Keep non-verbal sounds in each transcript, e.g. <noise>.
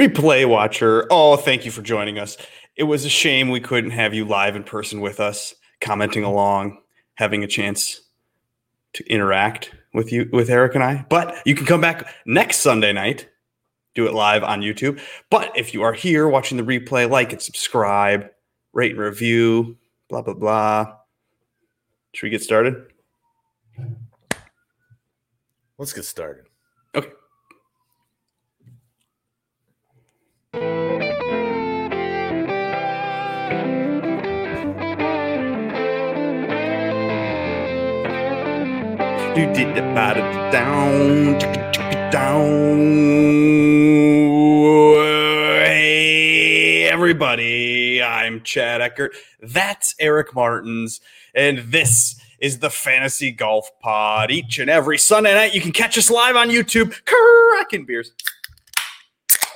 Replay watcher. Oh, thank you for joining us. It was a shame we couldn't have you live in person with us, commenting along, having a chance to interact with you with Eric and I. But you can come back next Sunday night, do it live on YouTube. But if you are here watching the replay, like and subscribe, rate and review, blah blah blah. Should we get started? Let's get started. Down down. Hey everybody, I'm Chad Eckert. That's Eric Martins, and this is the Fantasy Golf Pod. Each and every Sunday night, you can catch us live on YouTube, cracking beers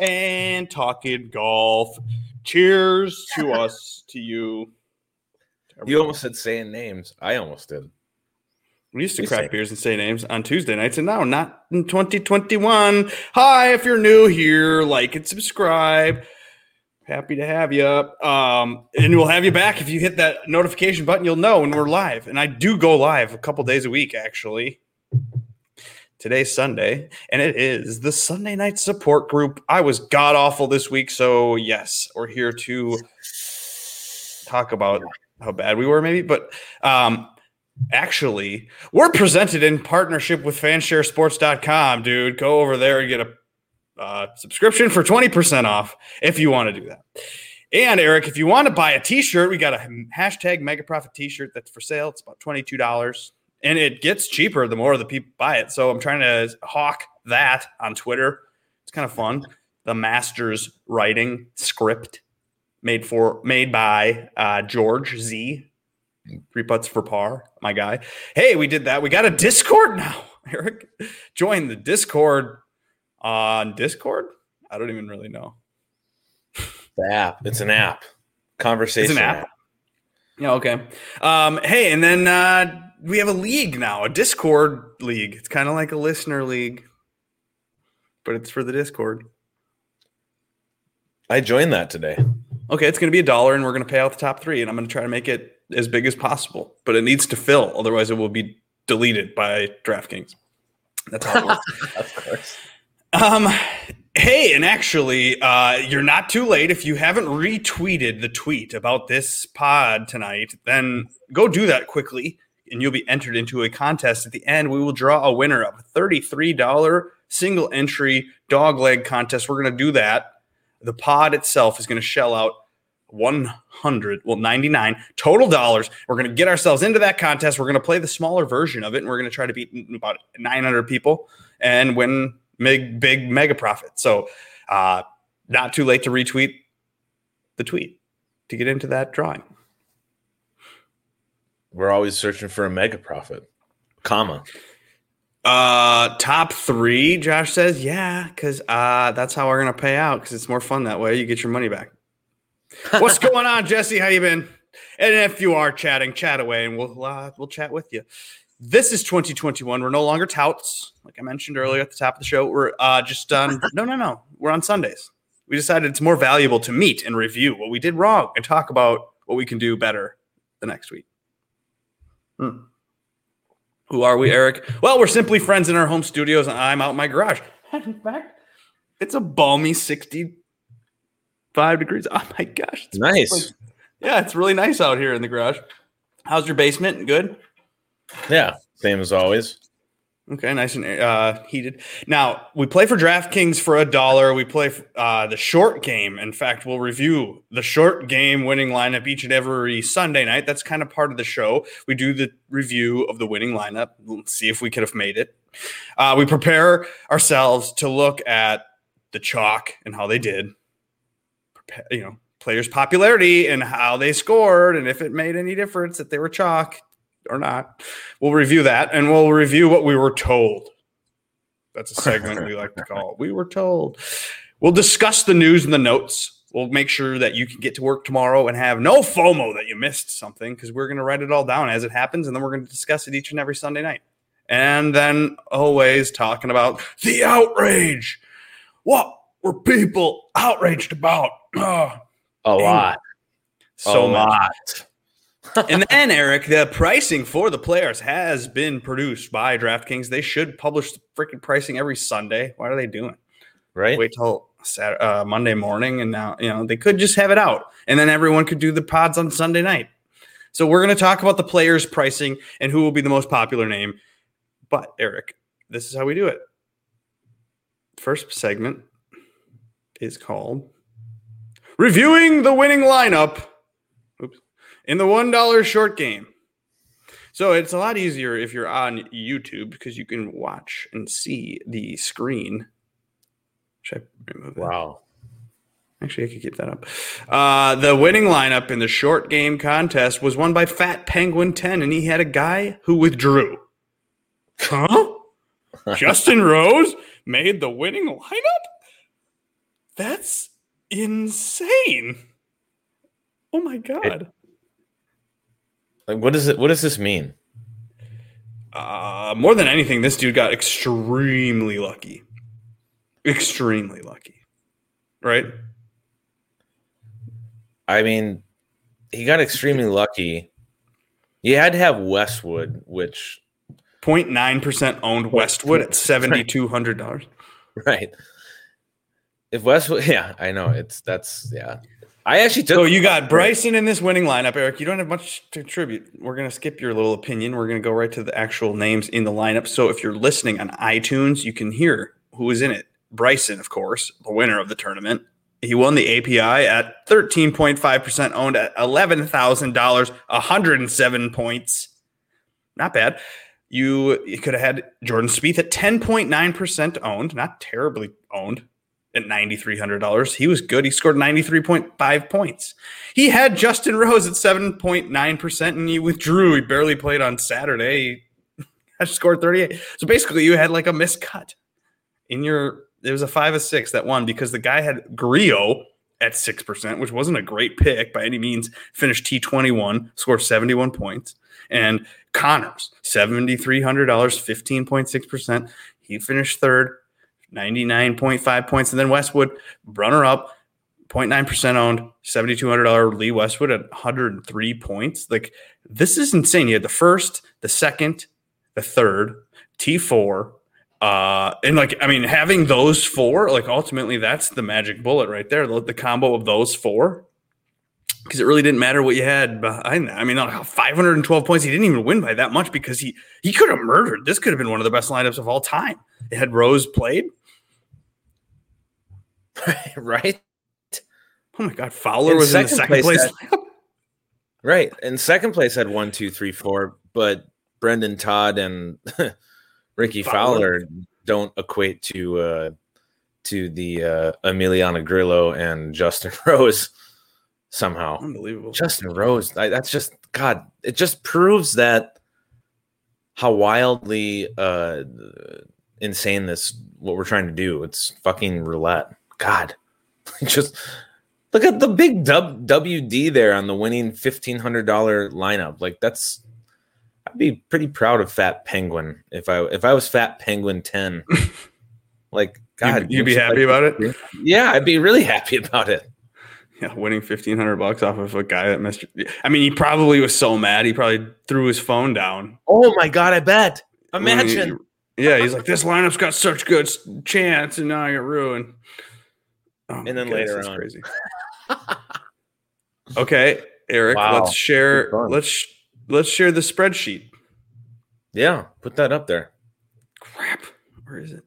and talking golf. Cheers to us, to you. You almost said saying names. I almost did. We used to We crack say- beers and say names on Tuesday nights, and now not in 2021. Hi, if you're new here, like and subscribe. Happy to have you. Um, and we'll have you back if you hit that notification button. You'll know when we're live, and I do go live a couple days a week actually. Today's Sunday, and it is the Sunday night support group. I was god awful this week, so yes, we're here to talk about how bad we were, maybe. But um, actually, we're presented in partnership with fansharesports.com, dude. Go over there and get a uh, subscription for 20% off if you want to do that. And Eric, if you want to buy a t-shirt, we got a hashtag mega profit t-shirt that's for sale. It's about $22 and it gets cheaper the more the people buy it. So I'm trying to hawk that on Twitter. It's kind of fun. The Masters writing script made for made by uh, George Z. Three putts for par, my guy. Hey, we did that. We got a Discord now, <laughs> Eric. Join the Discord on Discord. I don't even really know. The app. It's an app. Conversation An app. Yeah, okay. Um, hey, and then uh, we have a league now, a Discord league. It's kind of like a listener league, but it's for the Discord. I joined that today. Okay, it's going to be a dollar, and we're going to pay out the top three, and I'm going to try to make it as big as possible. But it needs to fill, otherwise, it will be deleted by DraftKings. That's how it works. <laughs> Of course. Um, hey, and actually, uh, you're not too late. If you haven't retweeted the tweet about this pod tonight, then go do that quickly, and you'll be entered into a contest. At the end, we will draw a winner of a $33 single entry dog leg contest. We're going to do that. The pod itself is going to shell out 100, well, 99 total dollars. We're going to get ourselves into that contest. We're going to play the smaller version of it, and we're going to try to beat about 900 people and win big, big mega profit. So, uh, not too late to retweet the tweet to get into that drawing. We're always searching for a mega profit. Comma. Uh, top three, Josh says, yeah, because uh, that's how we're gonna pay out because it's more fun that way. You get your money back. <laughs> What's going on, Jesse? How you been? And if you are chatting, chat away, and we'll uh, we'll chat with you. This is 2021. We're no longer touts, like I mentioned earlier at the top of the show. We're uh, just on. <laughs> no, no, no. We're on Sundays. We decided it's more valuable to meet and review what we did wrong and talk about what we can do better the next week. Hmm. Who are we, Eric? Well, we're simply friends in our home studios, and I'm out in my garage. In fact, it's a balmy 65 degrees. <laughs> Oh my gosh. It's Nice. like- yeah, it's really nice out here in the garage. How's your basement? Good? Yeah. Same as always. Okay, nice and uh, heated. Now we play for DraftKings for a dollar. We play uh, the short game. In fact, we'll review the short game winning lineup each and every Sunday night. That's kind of part of the show. We do the review of the winning lineup. We'll see if we could have made it. Uh, we prepare ourselves to look at the chalk and how they did. You know, players' popularity and how they scored, and if it made any difference that they were chalk or not. We'll review that and we'll review what we were told. That's a segment we like to <laughs> call We Were Told. We'll discuss the news and the notes. We'll make sure that you can get to work tomorrow and have no FOMO that you missed something because we're going to write it all down as it happens and then we're going to discuss it each and every Sunday night. And then always talking about the outrage. What were people outraged about. Oh, A lot. so a much. lot. <laughs> and then, Eric, the pricing for the players has been produced by DraftKings. They should publish the freaking pricing every Sunday. Why are they doing? Right? Wait till Saturday, uh, Monday morning, and now you know they could just have it out, and then everyone could do the pods on Sunday night. So we're going to talk about the players' pricing and who will be the most popular name. But Eric, this is how we do it. First segment is called reviewing the winning lineup. Oops. In the one dollar short game. So it's a lot easier if you're on YouTube because you can watch and see the screen. Should I remove that? Wow. Actually, I could keep that up. Uh, the winning lineup in the short game contest was won by Fat Penguin 10, and he had a guy who withdrew. Huh? <laughs> Justin Rose made the winning lineup? That's insane. Oh my God. Like, what does it? What does this mean? Uh, more than anything, this dude got extremely lucky. Extremely lucky. Right? I mean, he got extremely lucky. You had to have Westwood, which 0.9% owned Westwood at $7,200. <laughs> right. If Westwood, <laughs> yeah, I know it's that's yeah. I actually took. So you got <laughs> Bryson in this winning lineup, Eric. You don't have much to contribute. We're going to skip your little opinion. We're going to go right to the actual names in the lineup. So if you're listening on iTunes, you can hear who is in it. Bryson, of course, the winner of the tournament. He won the API at 13.5% owned at $11,000, 107 points. Not bad. You, you could have had Jordan Spieth at 10.9% owned, not terribly owned at $9,300. He was good. He scored 93.5 points. He had Justin Rose at 7.9%, and he withdrew. He barely played on Saturday. He <laughs> scored 38. So basically, you had like a miscut in your. There was a five of six that won because the guy had Grillo at 6%, which wasn't a great pick by any means. Finished T21, scored 71 points. And Conners, $7,300, 15.6%. He finished third, 99.5 points. And then Westwood, runner up, 0.9% owned, $7,200 Lee Westwood at 103 points. Like, this is insane. You had the first, the second, the third, T4. Uh, and like, I mean, having those four, like, ultimately, that's the magic bullet right there. The, the combo of those four, because it really didn't matter what you had behind that. I mean, 512 points. He didn't even win by that much because he he could have murdered. This could have been one of the best lineups of all time. It had Rose played. <laughs> right, Oh my God, Fowler In was in the second second place. place lineup. <laughs> right. And second place had one, two, three, four, but Brendon Todd and <laughs> Rickie Fowler. Fowler, don't equate to uh to the uh Emiliano Grillo and Justin Rose somehow. Unbelievable. Justin Rose, I, that's just God. It just proves that how wildly uh insane this what we're trying to do. It's fucking roulette. God, <laughs> just look at the big WD there on the winning fifteen hundred dollar lineup. Like that's, I'd be pretty proud of Fat Penguin if I if I was Fat Penguin ten. <laughs> like God, you'd, you'd be happy about it. <laughs> Yeah, I'd be really happy about it. Yeah, winning fifteen hundred bucks off of a guy that missed. I mean, he probably was so mad he probably threw his phone down. Oh my God, I bet. When he- Imagine. yeah, he's like, this lineup's got such good chance, and now I get ruined. Oh And then goodness, later on. crazy. <laughs> Okay, Eric, Wow. let's share. Let's let's share the spreadsheet. Yeah, put that up there. Crap, where is it?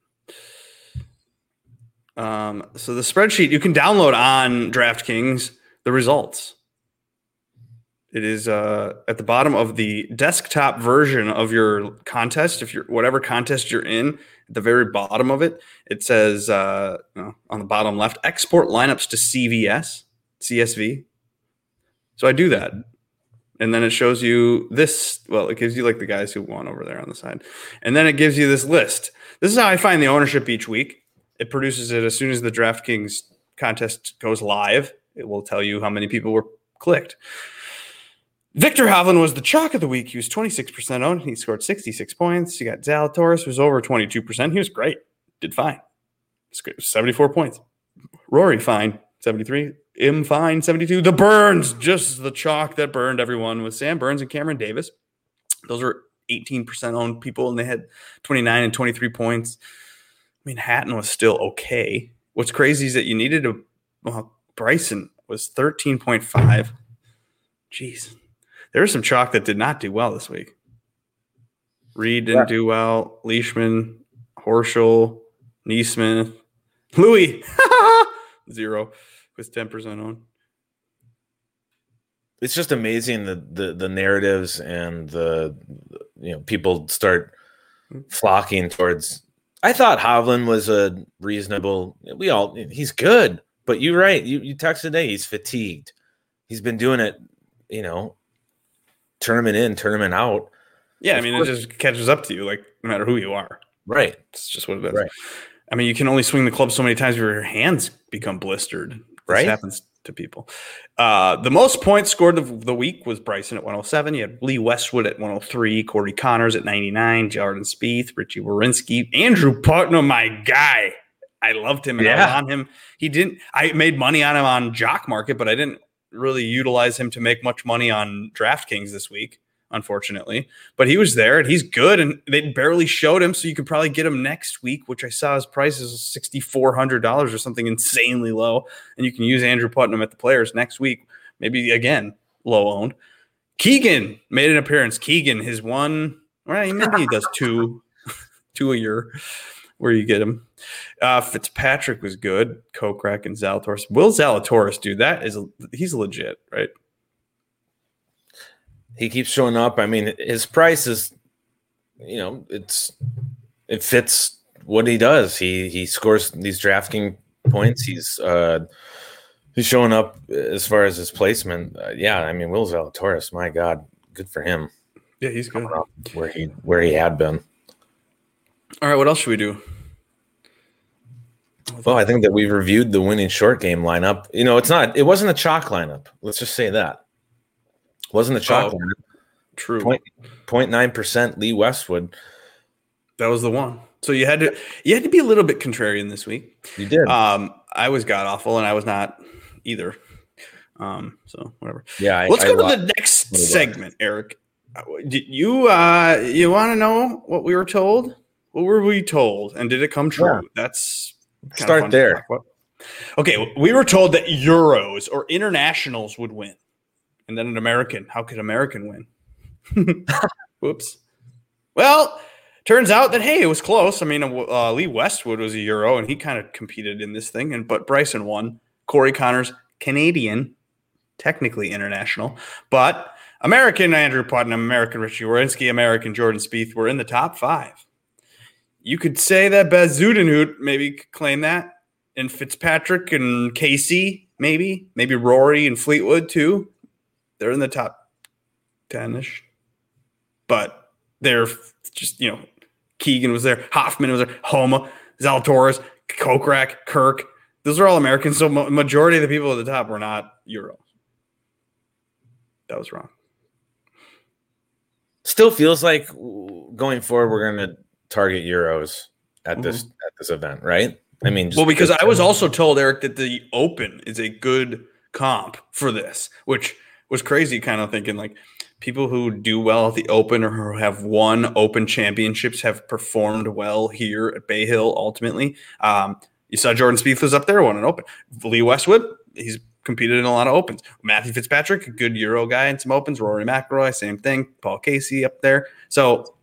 Um, so the spreadsheet you can download on DraftKings the results. It is uh, at the bottom of the desktop version of your contest. If you're whatever contest you're in, at the very bottom of it, it says uh, no, on the bottom left, export lineups to CVS, CSV. So I do that, and then it shows you this. Well, it gives you like the guys who won over there on the side, and then it gives you this list. This is how I find the ownership each week. It produces it as soon as the DraftKings contest goes live. It will tell you how many people were clicked. Viktor Hovland was the chalk of the week. He was 26% owned. He scored 66 points. You got Zalatoris was over 22%. He was great. Did fine. It's 74 points. Rory fine 73. M fine 72. The Burns, just the chalk that burned everyone with Sam Burns and Cameron Davis. Those are 18% owned people and they had 29 and 23 points. I mean, Hatton was still okay. What's crazy is that you needed a well, Bryson was 13.5. Jeez. There was some chalk that did not do well this week. Reed didn't Yeah. do well. Leishman, Horschel, NeSmith, Louis, <laughs> zero with 10% on. it's just amazing the the the narratives and the you know people start hmm. flocking towards I thought Hovland was a reasonable we all he's good but you're right you you texted today he's fatigued he's been doing it you know tournament in tournament out Yeah, I mean, course. it just catches up to you, like no matter who you are. right It's just what it is. Right. I mean, you can only swing the club so many times before your hands become blistered. This Right. happens to people. Uh, the most points scored of the week was Bryson at 107. You had Lee Westwood at 103, Corey Conners at 99, Jordan Spieth, Richy Werenski, Andrew Putnam, my guy. I loved him and I was on him. He didn't. I made money on him on Jock Market, but I didn't really utilize him to make much money on DraftKings this week, unfortunately. But he was there and he's good, and they barely showed him, so you could probably get him next week, which I saw his price is sixty four hundred dollars or something insanely low, and you can use Andrew Putnam at the Players next week, maybe again low owned. Keegan made an appearance. Keegan, his one, well, maybe he does two, <laughs> two a year, where you get him. Uh, Fitzpatrick was good. Kokrak and Zalatoris. Will Zalatoris, dude, that is he's legit, right? he keeps showing up I mean his price is you know it's it fits what he does he he scores these drafting points he's uh he's showing up as far as his placement uh, yeah i mean will zalatoris my god good for him Yeah, he's good. up where he where he had been All right, what else should we do? well i think that we've reviewed the winning short game lineup you know it's not it wasn't a chalk lineup let's just say that it wasn't a chalk Oh. lineup True. Point- 0.9% lee westwood That was the one. So you had to you had to be a little bit contrarian this week. you did Um, I was god awful, and I was not either. Um, so whatever. yeah I, Let's I go lo- to the next segment, Eric. Uh, you uh you want to know what we were told? What were we told, and did it come true? Yeah. That's Start there. Okay, we were told that Euros or internationals would win, and then an American. How could American win? <laughs> Whoops. Well, turns out that hey, it was close. I mean, uh, Lee Westwood was a Euro, and he kind of competed in this thing, and but Bryson won. Corey Conners, Canadian, technically international, but American Andrew Putnam, American Richy Werenski, American Jordan Spieth were in the top five. You could say that Bezuidenhout maybe claim that, and Fitzpatrick and Casey, maybe, maybe Rory and Fleetwood too. They're in the top ten-ish, but they're just you know Keegan was there, Hoffman was there, Homa, Zalatoris, Kokrak, Kirk. Those are all Americans. So ma- majority of the people at the top were not Euro. That was wrong. still feels like going forward we're to target euros at this at this event right i mean Well, because I was also told Eric that the Open is a good comp for this, which was crazy. Kind of thinking like people who do well at the Open or who have won Open championships have performed well here at Bay Hill. Ultimately, um, you saw Jordan Spieth was up there, won an Open. Lee Westwood, he's competed in a lot of Opens. Matthew Fitzpatrick, a good Euro guy in some Opens. Rory McIlroy, same thing. Paul Casey up there. So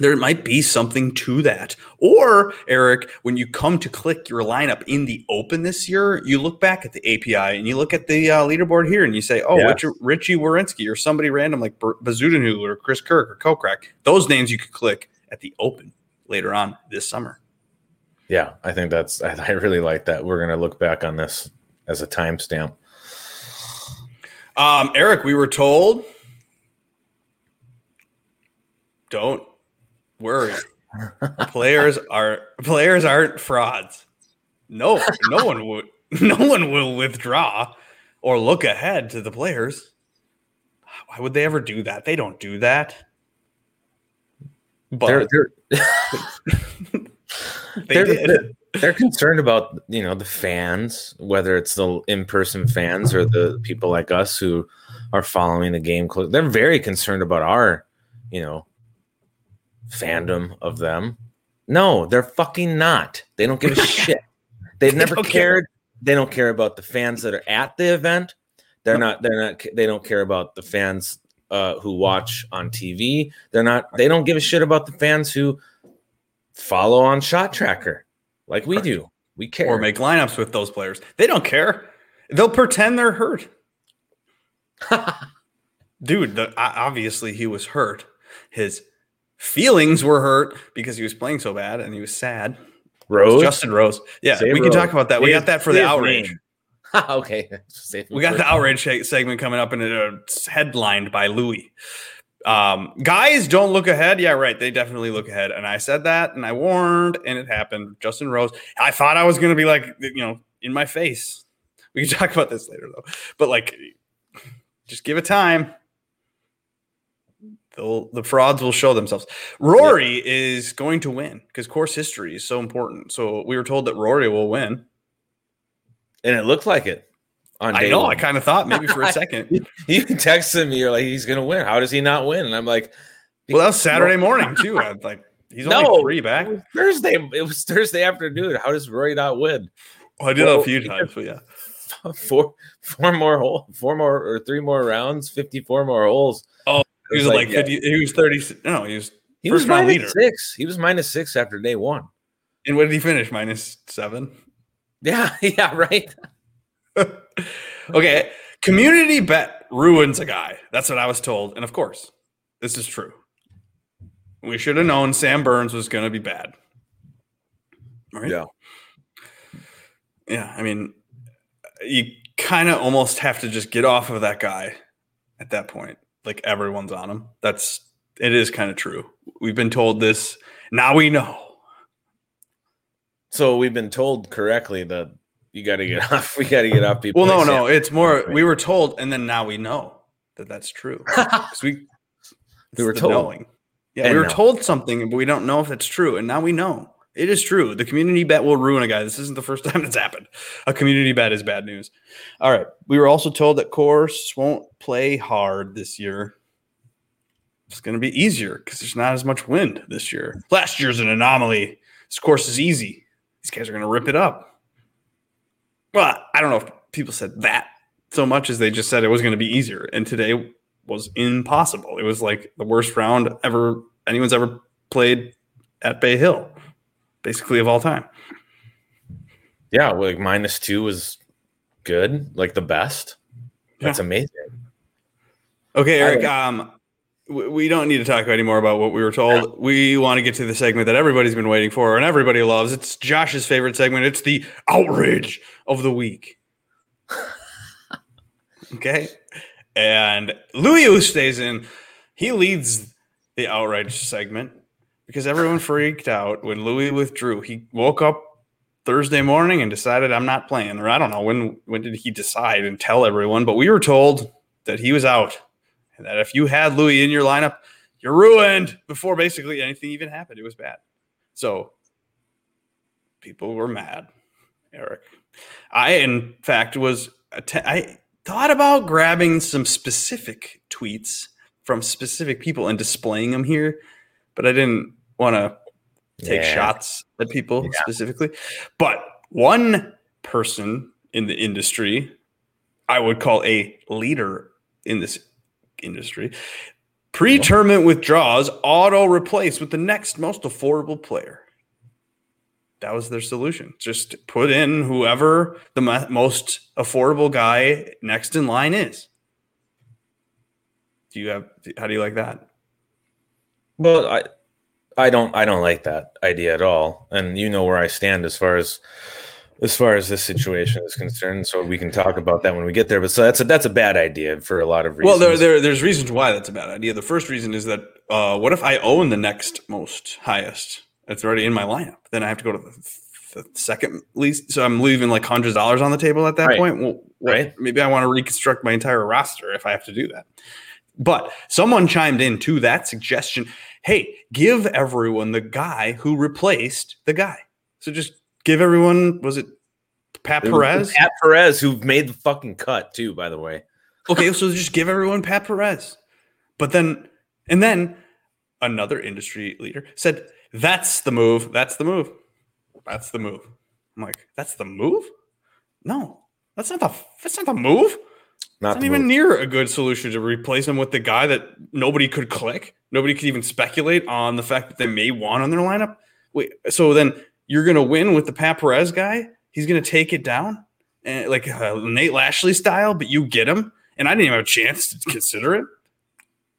there might be something to that. Or, Eric, when you come to click your lineup in the open this year, you look back at the API and you look at the uh, leaderboard here and you say, oh, Yeah. Richie, Richy Werenski or somebody random like Bezuidenhout or Chris Kirk or Kokrak. Those names you could click at the open later on this summer. yeah i think that's i, I really like that we're going to look back on this as a timestamp Um, Eric, we were told don't worry. players are players aren't frauds. No, no one <laughs> would no one will withdraw or look ahead to the players. Why would they ever do that? They don't do that. But they're, they're, <laughs> they they're, they're concerned about you know the fans, whether it's the in-person fans or the people like us who are following the game close. They're very concerned about our, you know, fandom of them. No, they're fucking not. They don't give a <laughs> shit. They've They never don't care. cared. They don't care about the fans that are at the event. They're not. They're not. They don't care about the fans uh, who watch on TV. They're not. They don't give a shit about the fans who follow on Shot Tracker like we do. We care. or make lineups with those players. They don't care. They'll pretend they're hurt. <laughs> Dude, the, obviously he was hurt. His feelings were hurt because he was playing so bad and he was sad. Rose. Justin Rose. Yeah, Say we can talk about that. We got that for the outrage. <laughs> okay. We got the outrage segment coming up, and it's headlined by Louis. Um, guys, don't look ahead. Yeah, right. They definitely look ahead. And I said that, and I warned, and it happened. Justin Rose. I thought I was going to be like, you know, in my face. We can <laughs> talk about this later, though. But like, just give it time. They'll, the frauds will show themselves. Rory is going to win because course history is so important. So we were told that Rory will win. and it looked like it. On I know. one. I kind of thought maybe for a <laughs> second. You texted me. You're like, he's gonna win. How does he not win? And I'm like, Well, that was Saturday morning too. I was like, he's only No. three back. Thursday. It was Thursday afternoon. How does Rory not win? Well, I did it a Well, few <laughs> times, but yeah. Four, four more hole, four more or three more rounds, fifty-four more holes. Oh, He was was like, like, yeah. 50, he was 30. No, he was. He First was minus leader. six. He was minus six after day one. And what did he finish? Minus seven. Yeah, <laughs> yeah, right. <laughs> okay. Community bet ruins a guy. That's what I was told. And of course, this is true. We should have known Sam Burns was going to be bad. Right? Yeah. Yeah. I mean, you kind of almost have to just get off of that guy at that point. Like everyone's on him. That's, it is kind of true. We've been told this. Now we know. So we've been told correctly that you got to get <laughs> off. We got to get off people. Well, no, no. It's more, we were told, and then now we know that that's true. <laughs> we, it's were told. knowing. Yeah, And we were told something, but we don't know if it's true. And now we know it is true. The community bet will ruin a guy. This isn't the first <laughs> time that's happened. A community bet is bad news. All right. We were also told that course won't play hard this year. It's going to be easier because there's not as much wind this year. Last year's an anomaly. This course is easy. These guys are going to rip it up. Well, I don't know if people said that so much as they just said it was going to be easier. And today was impossible. It was like the worst round ever anyone's ever played at Bay Hill, basically of all time. yeah, like minus two was good, like the best. That's amazing. Okay, Eric. Um, we don't need to talk anymore about what we were told. We want to get to the segment that everybody's been waiting for and everybody loves. It's Josh's favorite segment. It's the outrage of the week. <laughs> okay, and Louis stays in. he leads the outrage segment because everyone freaked out when Louis withdrew. He woke up Thursday morning and decided I'm not playing, or I don't know when. When did he decide and tell everyone? But we were told that he was out and that if you had Louis in your lineup, you're ruined before basically anything even happened. It was bad. So people were mad, Eric. I, in fact, was att- I thought about grabbing some specific tweets from specific people and displaying them here, but I didn't want to take Yeah. shots at people Yeah. specifically. But one person in the industry, I would call a leader in this industry, pre-tournament withdrawals auto replace with the next most affordable player. That was their solution. Just put in whoever the mo- most affordable guy next in line is. Do you have? How do you like that? Well, I I don't I don't like that idea at all. And you know where I stand as far as as far as this situation is concerned. So we can talk about that when we get there. But so that's a that's a bad idea for a lot of Well, reasons. there, there, there's reasons why that's a bad idea. The first reason is that uh, what if I own the next most highest? It's already in my lineup. Then I have to go to the, the second least. So I'm leaving like hundreds of dollars on the table at that Right. point. Well, Right. Maybe I want to reconstruct my entire roster if I have to do that. But someone chimed in to that suggestion. Hey, give everyone the guy who replaced the guy. So just give everyone was it Pat It was Perez? Pat Perez, who made the fucking cut too, by the way. Okay, so just give everyone Pat Perez. But then, and then another industry leader said, That's the move. That's the move. That's the move. I'm like, That's the move? No, that's not the that's not the move. Not, It's not even move. near a good solution to replace him with the guy that nobody could click. Nobody could even speculate on the fact that they may want on their lineup. Wait, so then you're going to win with the Pat Perez guy? He's going to take it down, and like uh, Nate Lashley style, but you get him, and I didn't even have a chance to consider it.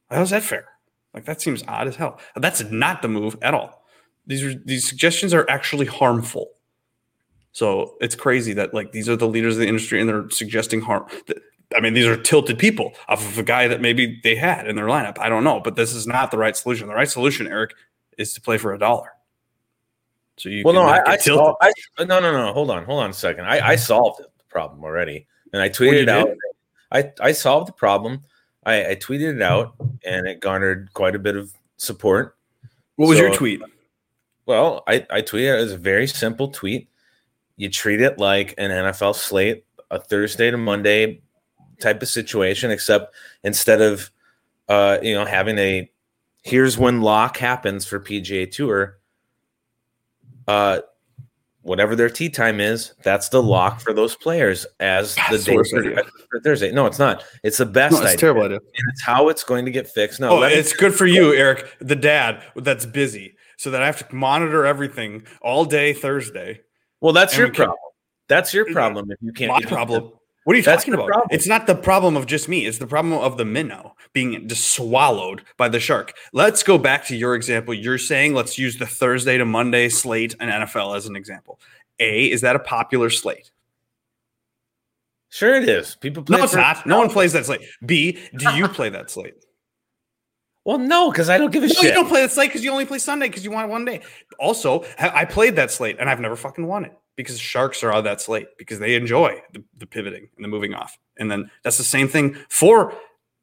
How's that fair? Like that seems odd as hell. That's not the move at all. These are these suggestions are actually harmful. So it's crazy that like these are the leaders of the industry and they're suggesting harm. I mean, these are tilted people off of a guy that maybe they had in their lineup. I don't know, but this is not the right solution. The right solution, Eric, is to play for a dollar. So you Well, no, I, I, tilted. I no, no, no. Hold on, hold on a second. I, I mm-hmm. solved the problem already, and I oh, tweeted you it out. did? I, I solved the problem. I, I tweeted it hmm. out, and it garnered quite a bit of support. what was your tweet? Well, I, I tweeted it as a very simple tweet. You treat it like an NFL slate, a Thursday to Monday type of situation, except instead of uh, you know, having a here's when lock happens for PGA Tour, uh whatever their tea time is, that's the lock for those players as the That's the day for, for Thursday. No, it's not. It's the best No, it's idea. terrible idea. And it's how it's going to get fixed. No, Oh, let me- it's good for you, Eric, the dad that's busy, so that I have to monitor everything all day Thursday. well, that's your we can- problem. That's your problem if you can't My problem. What are you That's talking about? problem. It's not the problem of just me. It's the problem of the minnow being just swallowed by the shark. Let's go back to your example. You're saying let's use the Thursday to Monday slate and NFL as an example. A, is that a popular slate? Sure, it is. People play. No, it's not. No one plays that slate. B, do you play that slate? Well, no, because I don't give a No, shit. you don't play that slate because you only play Sunday because you want one day. Also, I played that slate and I've never fucking won it because sharks are on that slate because they enjoy the, the pivoting and the moving off. And then that's the same thing for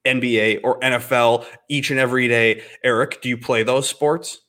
NBA or NFL each and every day. Eric, do you play those sports?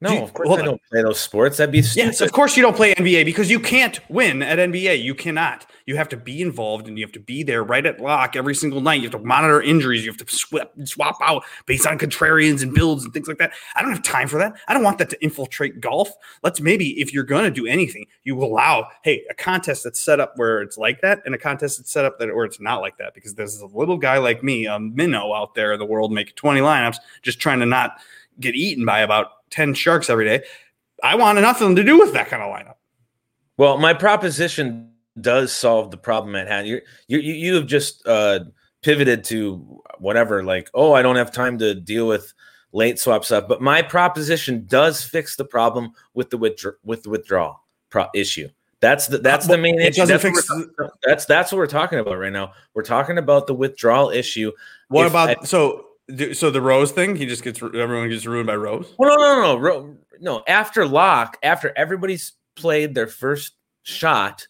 No, you- of course hold I don't play those sports. That'd be stupid. Yes, of course you don't play NBA because you can't win at NBA. You cannot. You have to be involved and you have to be there right at lock every single night. You have to monitor injuries. You have to swap, swap out based on contrarians and builds and things like that. I don't have time for that. I don't want that to infiltrate golf. Let's maybe, if you're going to do anything, you allow, hey, a contest that's set up where it's like that and a contest that's set up that where it's not like that because there's a little guy like me, a minnow out there in the world making 20 lineups, just trying to not get eaten by about 10 sharks every day. I want nothing to do with that kind of lineup. Well, my proposition does solve the problem at hand. You you you have just uh, pivoted to whatever, like, oh, I don't have time to deal with late swap stuff. But my proposition does fix the problem with the withdraw with the withdrawal pro- issue. That's the that's the main It issue. That's what, fix we're that's that's what we're talking about right now. We're talking about the withdrawal issue. What If about I- so so the Rose thing? He just gets everyone gets ruined by Rose. Well, no, no, no, no. After lock, after everybody's played their first shot,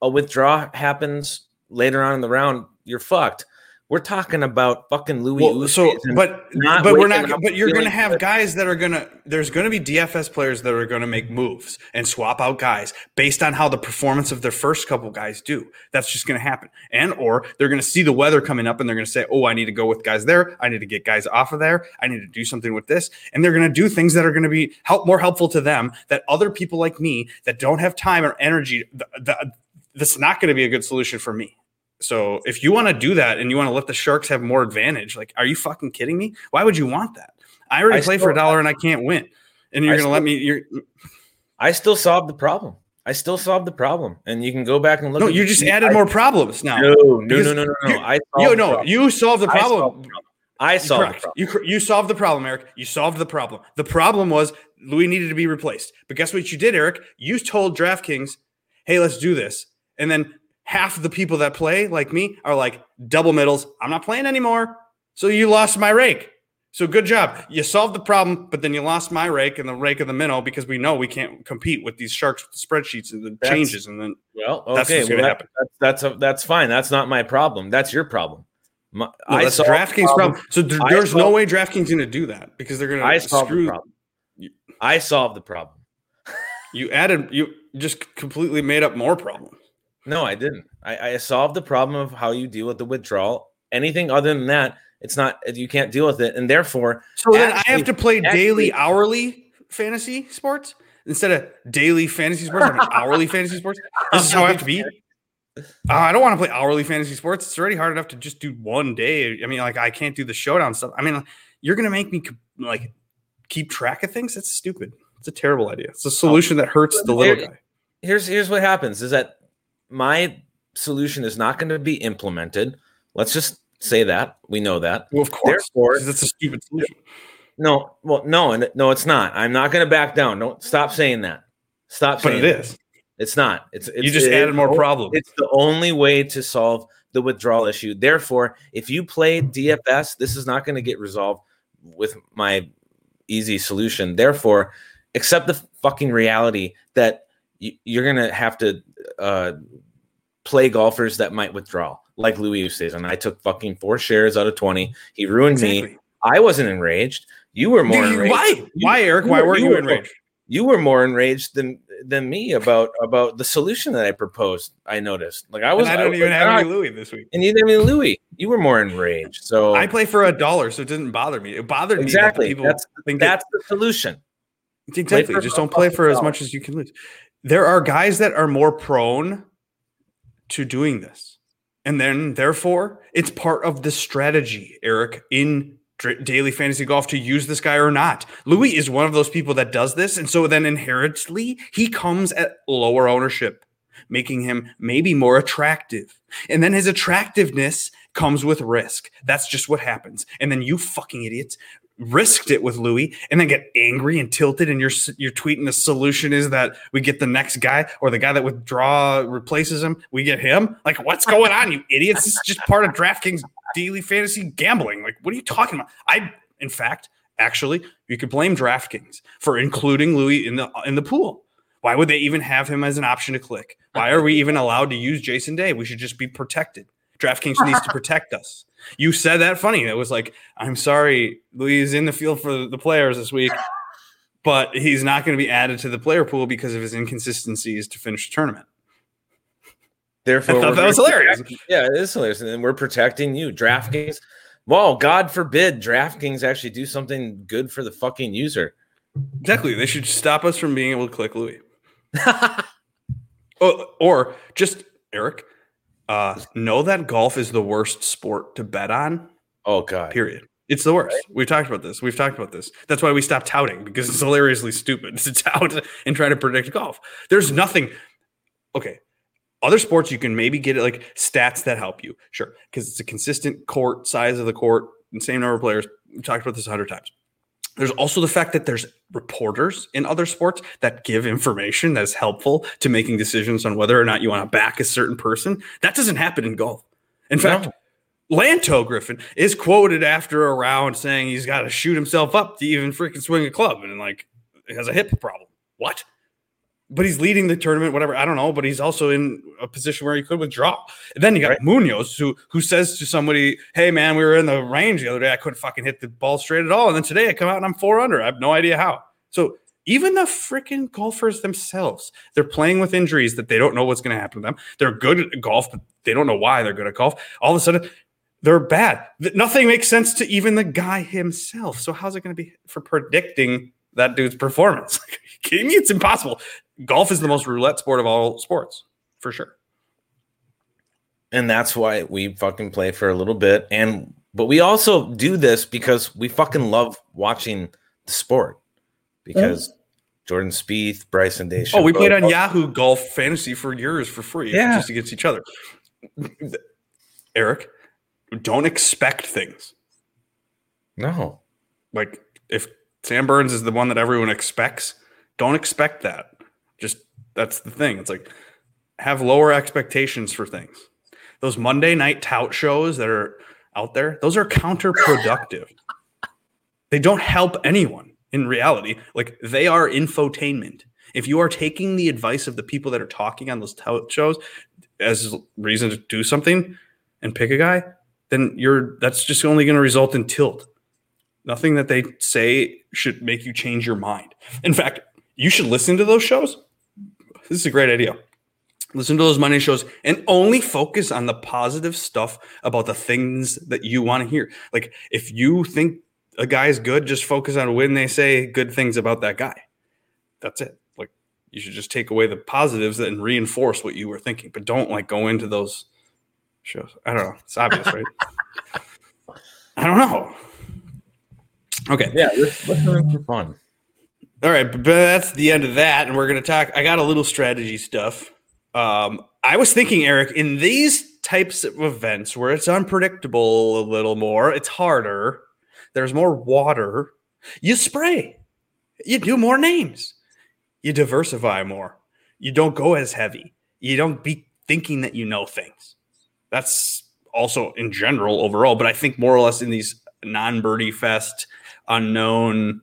a withdraw happens later on in the round. You're fucked. We're talking about fucking Louis. Well, so but not but we're not. But you're going to have good. guys that are going to. There's going to be DFS players that are going to make moves and swap out guys based on how the performance of their first couple guys do. That's just going to happen. And or they're going to see the weather coming up and they're going to say, "Oh, I need to go with guys there. I need to get guys off of there. I need to do something with this." And they're going to do things that are going to be help more helpful to them that other people like me that don't have time or energy. The, the, that's not going to be a good solution for me. So if you want to do that and you want to let the Sharks have more advantage, like, are you fucking kidding me? Why would you want that? I already I play still- for a dollar and I can't win, and you're I going to let me. You're I still solved the problem. I still solved the problem, and you can go back and look. no, you just I- added more problems now. No, no, no, no, no, no. you- I solved You the no, problem. you solved the I problem. solved. I solved the Correct. problem. You you solved the problem, Eric. You solved the problem. The problem was Louis needed to be replaced. But guess what you did, Eric? You told DraftKings, "Hey, let's do this." And then half of the people that play, like me, are like double middles. I'm not playing anymore. So you lost my rake. So good job. You solved the problem, but then you lost my rake and the rake of the minnow because we know we can't compete with these sharks with the spreadsheets and the That's- changes. And then Well, That's okay, what's well, that- happen. That's that's, a, that's fine. That's not my problem. That's your problem. My, no, I that's DraftKings problem. So th- I there's no way DraftKings going to do that because they're going I to solved the screw. problem. I solved the problem. You added you just completely made up more problems. No, I didn't. I, I solved the problem of how you deal with the withdrawal. Anything other than that, it's not you can't deal with it, and therefore, So then I have to play actually- daily, hourly fantasy sports instead of daily fantasy sports. I'm hourly fantasy sports. This is how I have to be. Uh, I don't want to play hourly fantasy sports. It's already hard enough to just do one day. I mean, like I can't do the showdown stuff. I mean, you're gonna make me like keep track of things. That's stupid. It's a terrible idea. It's a solution that hurts the little guy. here's here's what happens is that my solution is not going to be implemented. Let's just say that we know that. Well, of course, Therefore, it's a stupid solution. no, well, no, and no, it's not. I'm not going to back down. Don't stop saying that. Stop But saying it that. is. It's not. It's, it's You just it- added more problems. It's the only way to solve the withdrawal issue. Therefore, if you play DFS, this is not going to get resolved with my easy solution. Therefore, accept the fucking reality that you're going to have to uh, play golfers that might withdraw, like Louis Oosthuizen. I took fucking four shares out of 20. He ruined me. I wasn't enraged. You were more enraged. Why? Why, Eric? Why were- weren't you you enraged? you were more enraged than than me about about the solution that I proposed. I noticed, like I was, And I don't was even like, have "Ah," any Louis this week. and you didn't even Louis. You were more enraged. So I play for a dollar, so it didn't bother me. It bothered me that exactly people that's think that that's the solution. Exactly. Just don't play for as much as you can lose. There are guys that are more prone to doing this. And then, therefore, it's part of the strategy, Eric, in daily fantasy golf to use this guy or not. Louis is one of those people that does this. And so then inherently, he comes at lower ownership, making him maybe more attractive. And then his attractiveness comes with risk. That's just what happens. And then you fucking idiots risked it with Louis and then get angry and tilted and you're you're tweeting the solution is that we get the next guy or the guy that withdraw replaces him we get him? Like what's going on you idiots? This is just part of DraftKings daily fantasy gambling. Like what are you talking about? I in fact actually you could blame DraftKings for including Louis in the in the pool. Why would they even have him as an option to click? Why are we even allowed to use Jason Day? We should just be protected DraftKings needs to <laughs> protect us you said that funny. It was like, I'm sorry, Louis is in the field for the players this week, but he's not going to be added to the player pool because of his inconsistencies to finish the tournament. Therefore, I thought that was hilarious. protecting- Yeah, it is hilarious, and then we're protecting you, DraftKings. Well, God forbid DraftKings actually do something good for the fucking user. Exactly. They should stop us from being able to click Louis. <laughs> Or, oh, or just, Eric, uh, know that golf is the worst sport to bet on, oh God, period. It's the worst. We've talked about this. We've talked about this. That's why we stopped touting because it's hilariously stupid <laughs> to tout and try to predict golf. There's nothing. Okay. Other sports, you can maybe get it like stats that help you. Sure. Because it's a consistent court size of the court and same number of players. We've talked about this a hundred times. There's also the fact that there's reporters in other sports that give information that's helpful to making decisions on whether or not you want to back a certain person. That doesn't happen in golf. In fact, No. Lanto Griffin is quoted after a round saying he's got to shoot himself up to even freaking swing a club and like has a hip problem. What? But he's leading the tournament, whatever. I don't know, but he's also in a position where he could withdraw. And then you got Right. Munoz, who who says to somebody, "Hey man, we were in the range the other day. I couldn't fucking hit the ball straight at all, and then today I come out and I'm four under. I have no idea how." So even the freaking golfers themselves, they're playing with injuries that they don't know what's going to happen to them. They're good at golf, but they don't know why they're good at golf. All of a sudden, they're bad. Nothing makes sense to even the guy himself. So how's it going to be for predicting that dude's performance? <laughs> Kidding me? <laughs> It's impossible. Golf is the most roulette sport of all sports, for sure. and that's why we fucking play for a little bit and but we also do this because we fucking love watching the sport because jordan Spieth, bryson DeChambeau. Oh, we played on Yahoo Golf Fantasy for years for free, Yeah. just against each other. Eric, don't expect things. no Like if Sam Burns is the one that everyone expects, don't expect that. Just that's the thing. It's like have lower expectations for things. Those Monday night tout shows that are out there, those are counterproductive. <laughs> they don't help anyone in reality. Like they are infotainment. If you are taking the advice of the people that are talking on those tout shows as reason to do something and pick a guy, then you're that's just only going to result in tilt. Nothing that they say should make you change your mind. In fact, you should listen to those shows. This is a great idea. Listen to those money shows and only focus on the positive stuff about the things that you want to hear. Like if you think a guy's good, just focus on when they say good things about that guy. That's it. Like you should just take away the positives and reinforce what you were thinking, but don't like go into those shows. I don't know. It's obvious, right? <laughs> I don't know. Okay. Yeah, listening for fun. All right, but that's the end of that, and we're gonna talk. I got a little strategy stuff. Um, I was thinking, Eric, in these types of events where it's unpredictable a little more, it's harder. There's more water. You spray. You do more names. You diversify more. You don't go as heavy. You don't be thinking that you know things. That's also in general overall, but I think more or less in these non-birdie fest, unknown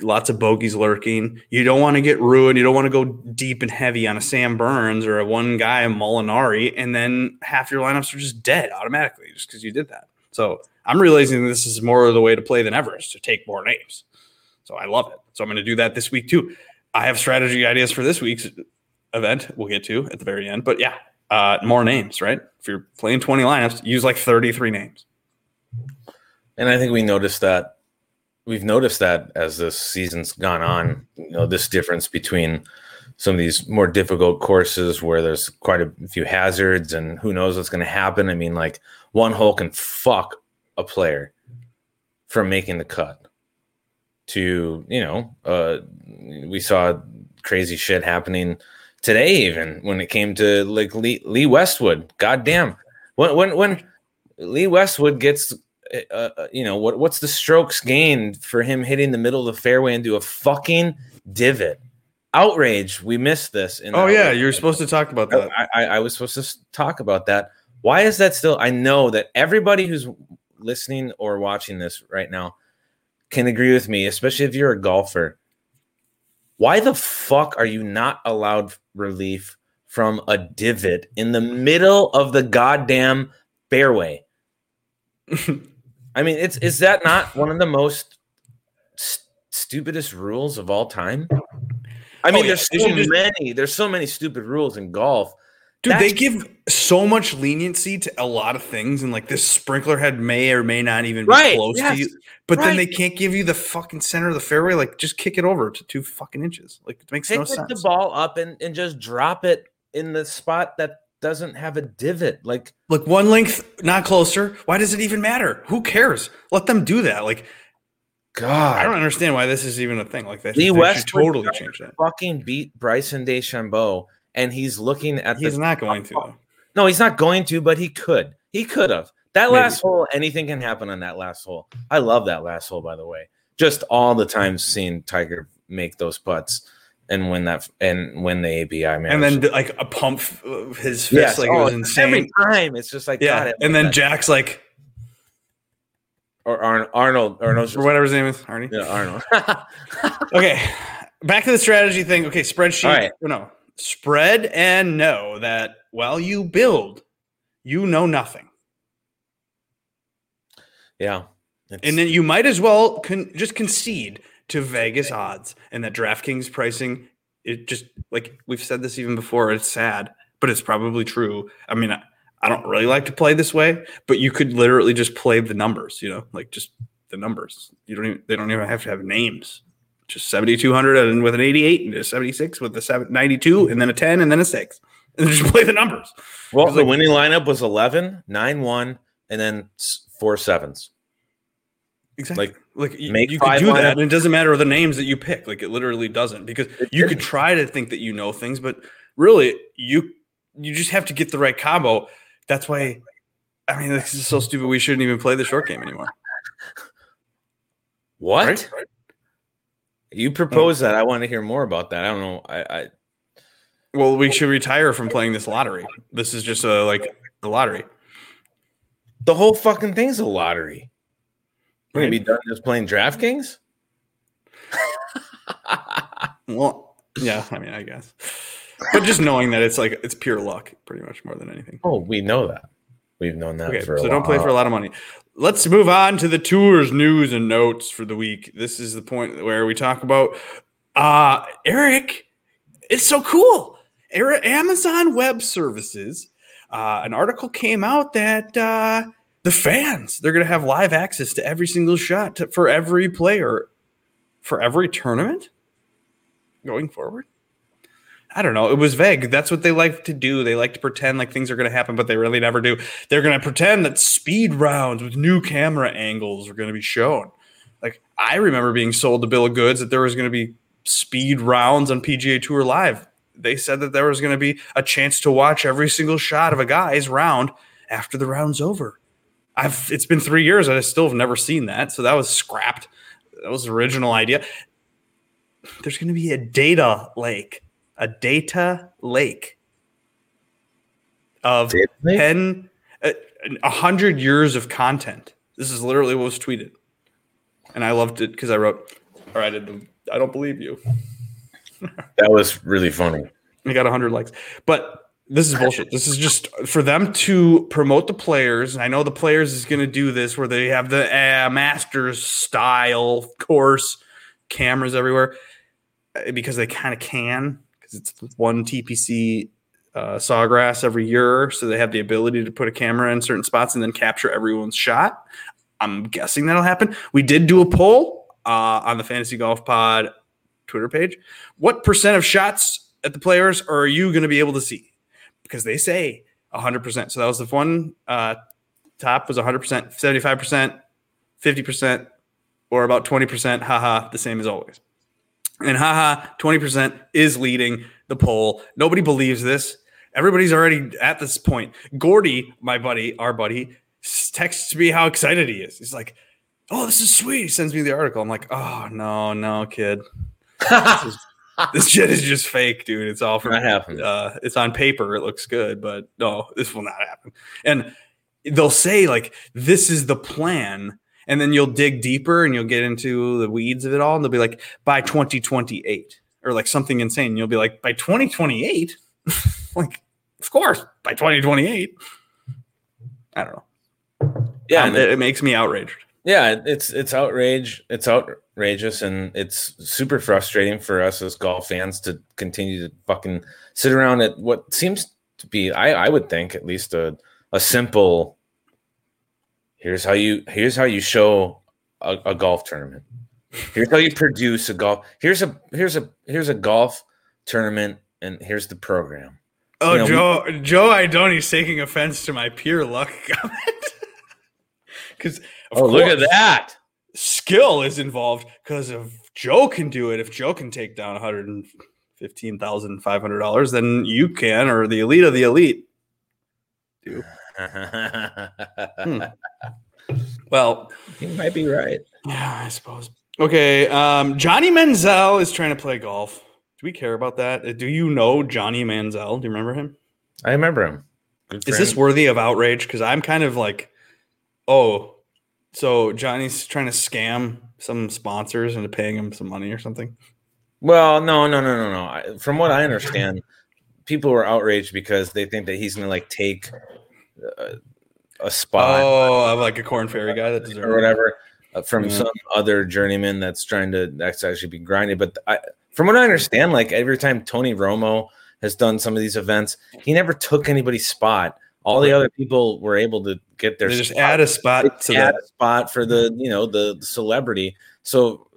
lots of bogeys lurking. You don't want to get ruined. You don't want to go deep and heavy on a Sam Burns or a one guy a Molinari, and then half your lineups are just dead automatically just because you did that. So I'm realizing this is more of the way to play than ever is to take more names. So I love it. So I'm going to do that this week too. I have strategy ideas for this week's event. We'll get to at the very end, but yeah, uh, more names, right? If you're playing 20 lineups, use like 33 names. And I think we noticed that we've noticed that as this season's gone on, you know, this difference between some of these more difficult courses where there's quite a few hazards and who knows what's going to happen. I mean, like one hole can fuck a player from making the cut. To you know, uh, we saw crazy shit happening today, even when it came to like Lee, Lee Westwood. Goddamn, when when when Lee Westwood gets uh, uh, you know what what's the strokes gained for him hitting the middle of the fairway into a fucking divot? Outrage. We missed this oh yeah you're supposed to talk about that. I, I, I was supposed to talk about that. Why is that still i know that everybody who's listening or watching this right now can agree with me especially if you're a golfer. Why the fuck are you not allowed relief from a divot in the middle of the goddamn fairway <laughs> I mean, it's is that not one of the most st- stupidest rules of all time? I mean, oh, yeah. there's so just, many. There's so many stupid rules in golf. Dude, That's, they give so much leniency to a lot of things, and like this sprinkler head may or may not even be close yes, to you. But right. then they can't give you the fucking center of the fairway. Like, just kick it over to two fucking inches. Like, it makes Pick no sense. the ball up and, and just drop it in the spot that doesn't have a divot. Like, look, one length not closer. Why does it even matter? Who cares? Let them do that. Like, God, I don't understand why this is even a thing. Like that. Lee West totally change that. Fucking beat Bryson DeChambeau, and he's looking at. He's not <laughs> going to. No, he's not going to, but he could. He could have. That Maybe. last hole, anything can happen on that last hole. I love that last hole, by the way. Just all the times seeing Tiger make those putts and when that and when the API man, and then like a pump his fist yes. like oh, it was insane every time. It's just like yeah, and then that. Jack's like, or Ar- Arnold Arnold or whatever his name is, Arnie. Yeah, Arnold. <laughs> <laughs> okay, back to the strategy thing. Okay, spreadsheet. Right. No, spread and know that while you build, you know nothing. Yeah, and then you might as well con- just concede to Vegas odds and that DraftKings pricing it just like we've said this even before it's sad but it's probably true. I mean I, I don't really like to play this way but you could literally just play the numbers you know like just the numbers. You don't even they don't even have to have names. Just 7200 and with an 88 and a 76 with a 92 and then a 10 and then a 6 <laughs> and just play the numbers. Well the like, winning lineup was 11 9 1 and then four sevens. Exactly. Like, like you, you could do that, and it doesn't matter the names that you pick. Like, it literally doesn't because you could try to think that you know things, but really, you you just have to get the right combo. That's why. I mean, this is so stupid. We shouldn't even play the short game anymore. <laughs> What? Right? You propose that. I want to hear more about that. I don't know. I, I well, we should retire from playing this lottery. This is just a like the lottery. The whole fucking thing's a lottery. We're gonna be done just playing DraftKings. <laughs> well, yeah, I mean, I guess, but just knowing that it's like it's pure luck, pretty much more than anything. Oh, we know that. We've known that. Okay, so don't play for a lot of money. Let's move on to the tours news and notes for the week. This is the point where we talk about uh, Eric, it's so cool. Amazon Web Services, uh, an article came out that uh, the fans they're going to have live access to every single shot to, for every player for every tournament going forward. I don't know. It was vague. That's what they like to do. They like to pretend like things are going to happen, but they really never do. They're going to pretend that speed rounds with new camera angles are going to be shown. Like I remember being sold the bill of goods that there was going to be speed rounds on PGA Tour Live. They said that there was going to be a chance to watch every single shot of a guy's round after the round's over. I've it's been three years and I still have never seen that, so that was scrapped. That was the original idea. There's going to be a data lake, a data lake of Data lake? 10, uh, a hundred years of content. This is literally what was tweeted, and I loved it because I wrote, "All right, I don't believe you." That was really funny. I got 100 likes. But this is bullshit. This is just for them to promote the players. And I know the players is going to do this where they have the uh, Masters style course cameras everywhere uh, because they kind of can because it's one TPC uh, sawgrass every year. So they have the ability to put a camera in certain spots and then capture everyone's shot. I'm guessing that'll happen. We did do a poll uh, on the Fantasy Golf Pod Twitter page. What percent of shots at the players are you going to be able to see? Because they say 100%. So that was the one uh, top was 100%, 75%, 50%, or about 20%. Haha, the same as always. And haha, 20% is leading the poll. Nobody believes this. Everybody's already at this point. Gordy, my buddy, our buddy, texts me how excited he is. He's like, Oh, this is sweet. He sends me the article. I'm like, Oh, no, no, kid. <laughs> This <laughs> shit is just fake, dude. It's all from Not happening. uh, it's on paper. It looks good, but no, this will not happen. And they'll say like, "This is the plan," and then you'll dig deeper and you'll get into the weeds of it all, and they'll be like, "By 2028," or like something insane. You'll be like, "By 2028," <laughs> like, of course, by 2028. I don't know. Yeah, Um, it, it makes me outraged. Yeah, it's it's outrage. It's outrageous, and it's super frustrating for us as golf fans to continue to fucking sit around at what seems to be, I I would think, at least a a simple. Here's how you here's how you show a, a golf tournament. Here's how you produce a golf. Here's a here's a here's a golf tournament, and here's the program. Oh, You know, Joe, Joe Idoni's taking offense to my pure luck <laughs> comment. Because Oh, look at that! Skill is involved because if Joe can do it, if Joe can take down one hundred and fifteen thousand five hundred dollars, then you can, or the elite of the elite. Do <laughs> well, you might be right. yeah, I suppose. Okay, um, Johnny Manziel is trying to play golf. Do we care about that? Uh, Do you know Johnny Manziel? Do you remember him? I remember him. Good Is for this worthy of outrage? Because I'm kind of like, oh, so Johnny's trying to scam some sponsors into paying him some money or something. Well, no, no, no, no, no. I, from what I understand, people were outraged because they think that he's going to like take uh, a spot Oh, I'm like a Korn Ferry guy that deserves or whatever uh, from Yeah. some other journeyman that's trying to that's actually be grinding. But I, from what I understand, like every time Tony Romo has done some of these events, he never took anybody's spot. All the other people were able to get their They just spot. add a spot to add that. a spot for the you know the celebrity. So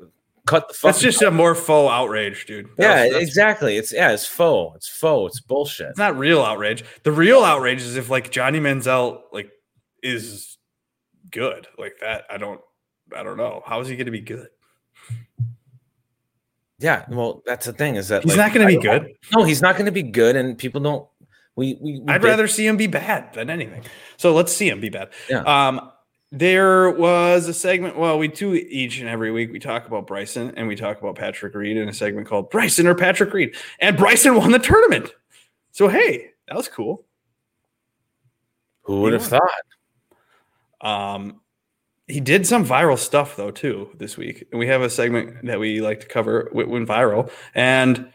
cut the. That's just a more faux outrage, dude. That yeah, was- exactly. It's yeah, it's faux. It's faux. It's bullshit. It's not real outrage. The real outrage is if like Johnny Manziel like is good like that. I don't. I don't know. How is he going to be good? Yeah, well, that's the thing is that He's like, not going to be good. No, he's not going to be good, and people don't. We we. we I'd did- rather see him be bad than anything. So let's see him be bad. Yeah. Um, there was a segment. Well, we do each and every week. We talk about Bryson and we talk about Patrick Reed in a segment called Bryson or Patrick Reed. And Bryson won the tournament. So hey, that was cool. Who would have won. thought? Um, he did some viral stuff though too this week, and we have a segment that we like to cover. Went viral, and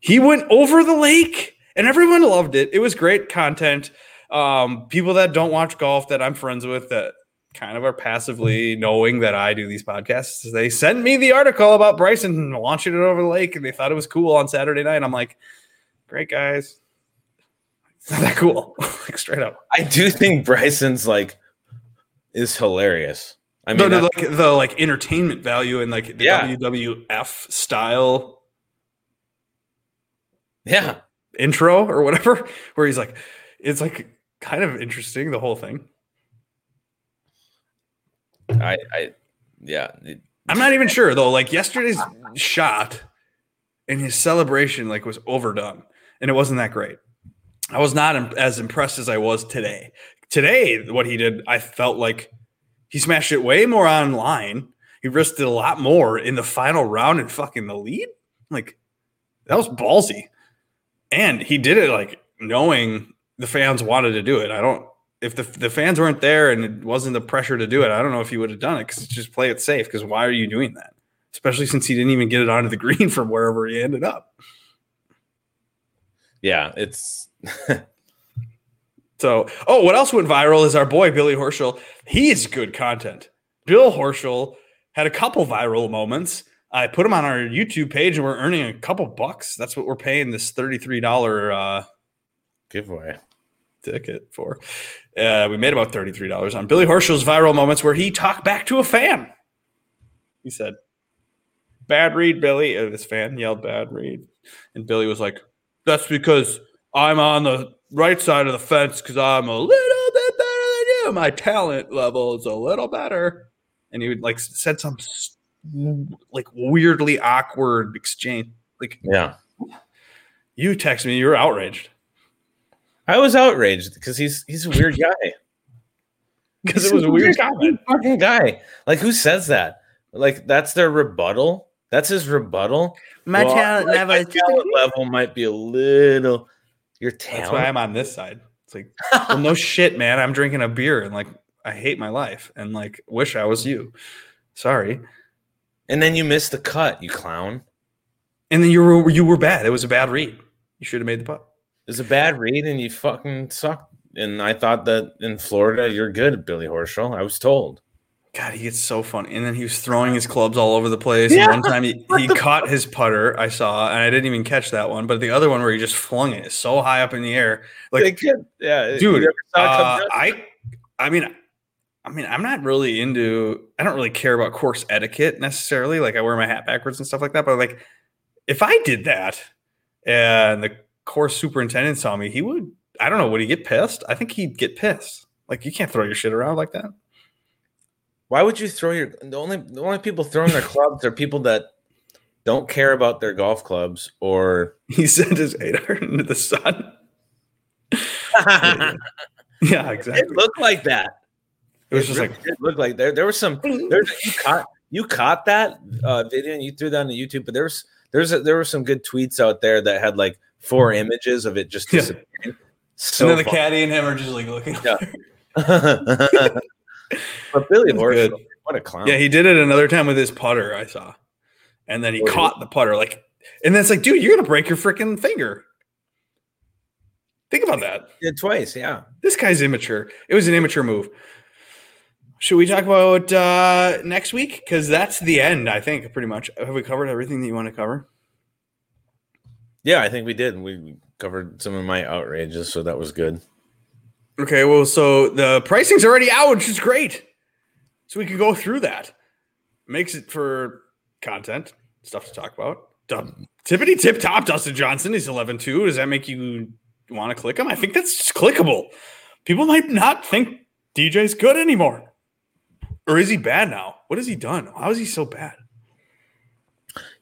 he went over the lake, and everyone loved it. It was great content. Um, people that don't watch golf that I'm friends with that kind of are passively knowing that I do these podcasts. They sent me the article about Bryson launching it over the lake, and they thought it was cool on Saturday night. I'm like, great guys. <laughs> It's not that cool. <laughs> like straight up. I do think Bryson's like is hilarious. I mean, like the like entertainment value and like the Yeah. WWF style yeah, intro or whatever, <laughs> where he's like, it's like kind of interesting, the whole thing. I, I, yeah, it- I'm not even sure though. Like yesterday's shot and his celebration like was overdone, and it wasn't that great. I was not im- as impressed as I was today. Today, what he did, I felt like he smashed it way more online. He risked it a lot more in the final round and fucking the lead. Like that was ballsy, and he did it like knowing the fans wanted to do it. I don't. If the, the fans weren't there and it wasn't the pressure to do it, I don't know if he would have done it because just play it safe. Because why are you doing that? Especially since he didn't even get it onto the <laughs> green from wherever he ended up. yeah, it's <laughs> So, oh, what else went viral is our boy Billy Horschel. He is good content. Bill Horschel had a couple viral moments. I put them on our YouTube page and we're earning a couple bucks. That's what we're paying this $33 uh, giveaway. ticket for. Uh, we made about $33 on Billy Horschel's viral moments where he talked back to a fan. He said, Bad read, Billy. And this fan yelled, Bad read. And Billy was like, That's because I'm on the right side of the fence because I'm a little bit better than you. My talent level is a little better. And he would like said some like weirdly awkward exchange. Like Yeah, you text me, you're outraged I was outraged because he's he's a weird guy. <laughs> because it was a weird comment. fucking guy. Like who says that? Like that's their rebuttal. That's his rebuttal. My Well, talent like, level my talent level might be a little. Your That's why. I'm on this side. It's like, <laughs> well, no shit, man. I'm drinking a beer and like I hate my life and like wish I was you. Sorry. And then you missed the cut, you clown. And then you were you were bad. It was a bad read. You should have made the putt. It was a bad read, and you fucking sucked. And I thought that in Florida you're good, Billy Horschel. I was told. God, he gets so funny. And then he was throwing his clubs all over the place. Yeah. And one time he, <laughs> he caught his putter, I saw, and I didn't even catch that one. But the other one where he just flung it so high up in the air. Like yeah, dude, you never saw it come Uh. I, I mean, I mean, I'm not really into. I don't really care about course etiquette necessarily. Like I wear my hat backwards and stuff like that. But like, if I did that and the course superintendent saw me, he would. I don't know. Would he get pissed? I think he'd get pissed. Like you can't throw your shit around like that. Why would you throw your the only the only people throwing their clubs are people that don't care about their golf clubs or <laughs> He sent his eight iron into the sun. <laughs> Yeah, exactly. it looked like that. It was just really like look like there there was some there's you caught you caught that uh, video and you threw that on YouTube, but there's there's a, there were some good tweets out there that had like four images of it just Yeah. disappearing. So and then the fun. caddy and him are just like looking. Yeah. <laughs> but Billy Horschel, good. what a clown! Yeah, he did it another time with his putter. I saw, and then he Oh, yeah. caught the putter like, and then it's like, dude, you're gonna break your freaking finger. Think about that. did twice. Yeah, This guy's immature. It was an immature move. Should we talk about uh, next week? Because that's the end. I think pretty much. Have we covered everything that you want to cover? yeah, I think we did. We covered some of my outrages, so that was good. Okay. Well, so the pricing's already out, which is great. So we can go through that. Makes it for content stuff to talk about. Dum- Tippity tip top, Dustin Johnson is 11 2. Does that make you want to click him? I think that's just clickable. People might not think DJ's good anymore. Or is he bad now? What has he done? How is he so bad?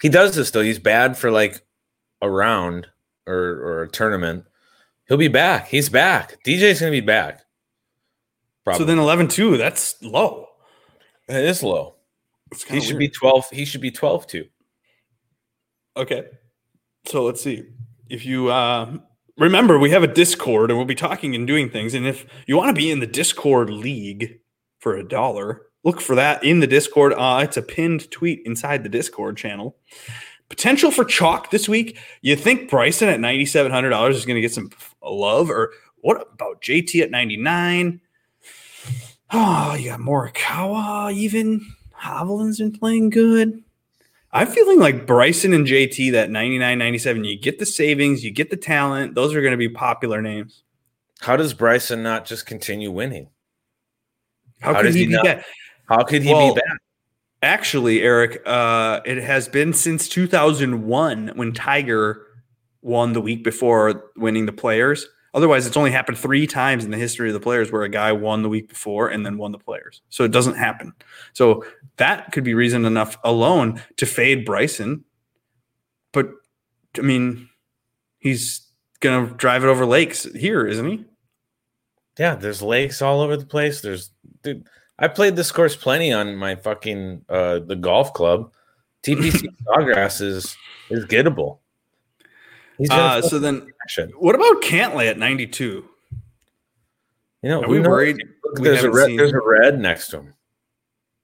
He does this though. He's bad for like a round or or a tournament. He'll be back. He's back. DJ's gonna be back. Probably. So then 11 2, that's low. it is low. He kinda should be twelve. He should be twelve too. Okay. So let's see. If you uh, remember, we have a Discord and we'll be talking and doing things. And if you want to be in the Discord league for a dollar, look for that in the Discord. Uh, it's a pinned tweet inside the Discord channel. Potential for chalk this week. You think Bryson at $9,700 is going to get some love? Or what about JT at 99? Oh, you got Morikawa even. Hovland's been playing good. I'm feeling like Bryson and JT, that 99 97. You get the savings, you get the talent. Those are going to be popular names. How does Bryson not just continue winning? How, How he, he be not-? How could he Well, be back? Actually, Eric, uh, it has been since 2001 when Tiger won the week before winning the Players. Otherwise, it's only happened three times in the history of the Players where a guy won the week before and then won the Players. So it doesn't happen. So that could be reason enough alone to fade Bryson. But I mean, he's gonna drive it over lakes here, isn't he? Yeah, there's lakes all over the place. There's dude. I played this course plenty on my fucking uh the golf club. TPC Sawgrass <laughs> is is gettable. Uh, so then, action. what about Cantlay at 92? You know, Are we knows? worried? We there's a red, seen- there's a red next to him.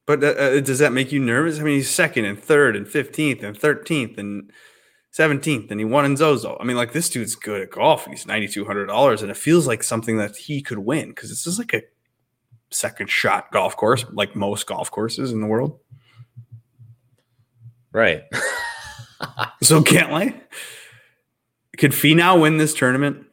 But uh, uh, does that make you nervous? I mean, he's second and third and 15th and 13th and 17th, and he won in Zozo. I mean, like this dude's good at golf. He's $9,200, and it feels like something that he could win because this is like a second shot golf course, like most golf courses in the world. Right. <laughs> So can't Cantlay, could Finau win this tournament?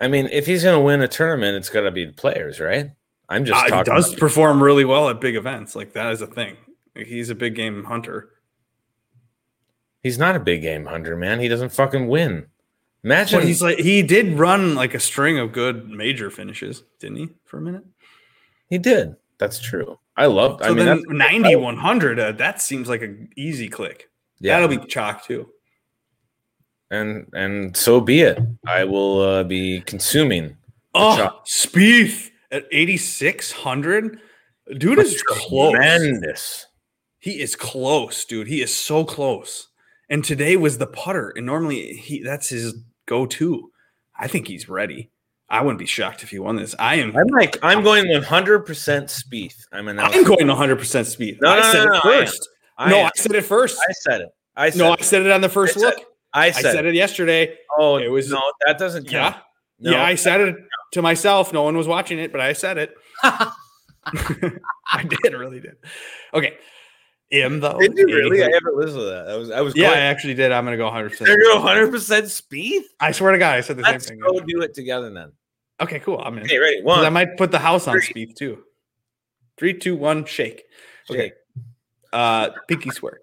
I mean, if he's gonna win a tournament, it's gotta be the players, right? I'm just Uh, he talking. does perform really well at big events. Like that is a thing. Like, he's a big game hunter. he's not a big game hunter, man. He doesn't fucking win. Imagine Well, he's like he did run like a string of good major finishes, didn't he? For a minute. He did. That's true. I love. So I mean, then 90, 100, uh, that seems like an easy click. yeah. That'll be chalk too. and and so be it. I will uh, be consuming. Oh, chalk. Spieth at 8,600. Dude is close. Tremendous. He is close, dude. He is so close. And today was the putter. And normally he that's his go-to. I think he's ready. I wouldn't be shocked if he won this. I am I'm like I'm going 100 percent Spieth. I'm announcing. I'm going 100% Spieth. No, I no, said no, it no, I am. first. I, no. I said it first. I said it. I said no, I said it on the first I said look. I I said, said it yesterday. Oh, it was- no. That doesn't Yeah. No. Yeah, I said it to myself. No one was watching it, but I said it. <laughs> <laughs> I did, really did. Okay. M though. Did you really? I 800. haven't listened to that. I was. I was. Yeah, I actually did. I'm gonna go 100. They're percent going 100 percent Spieth. I swear to God, I said the Let's same thing. go do it together then. Okay, cool. I'm in. Okay, ready? One. I might put the house on Spieth too. Three, two, one, shake. Okay. Uh, pinky swear.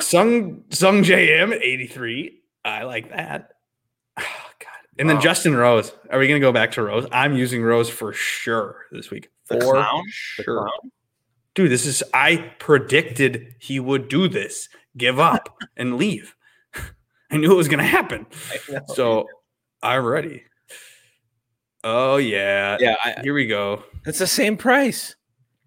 Sung Sungjae Im 83. I like that. Oh, God. And then Wow. Justin Rose. Are we gonna go back to Rose? I'm using Rose for sure this week. For sure. Clown? Dude, this is I predicted he would do this, give up <laughs> and leave. <laughs> I knew it was gonna happen. So I'm ready. Oh yeah. yeah, I, Here we go. it's the same price.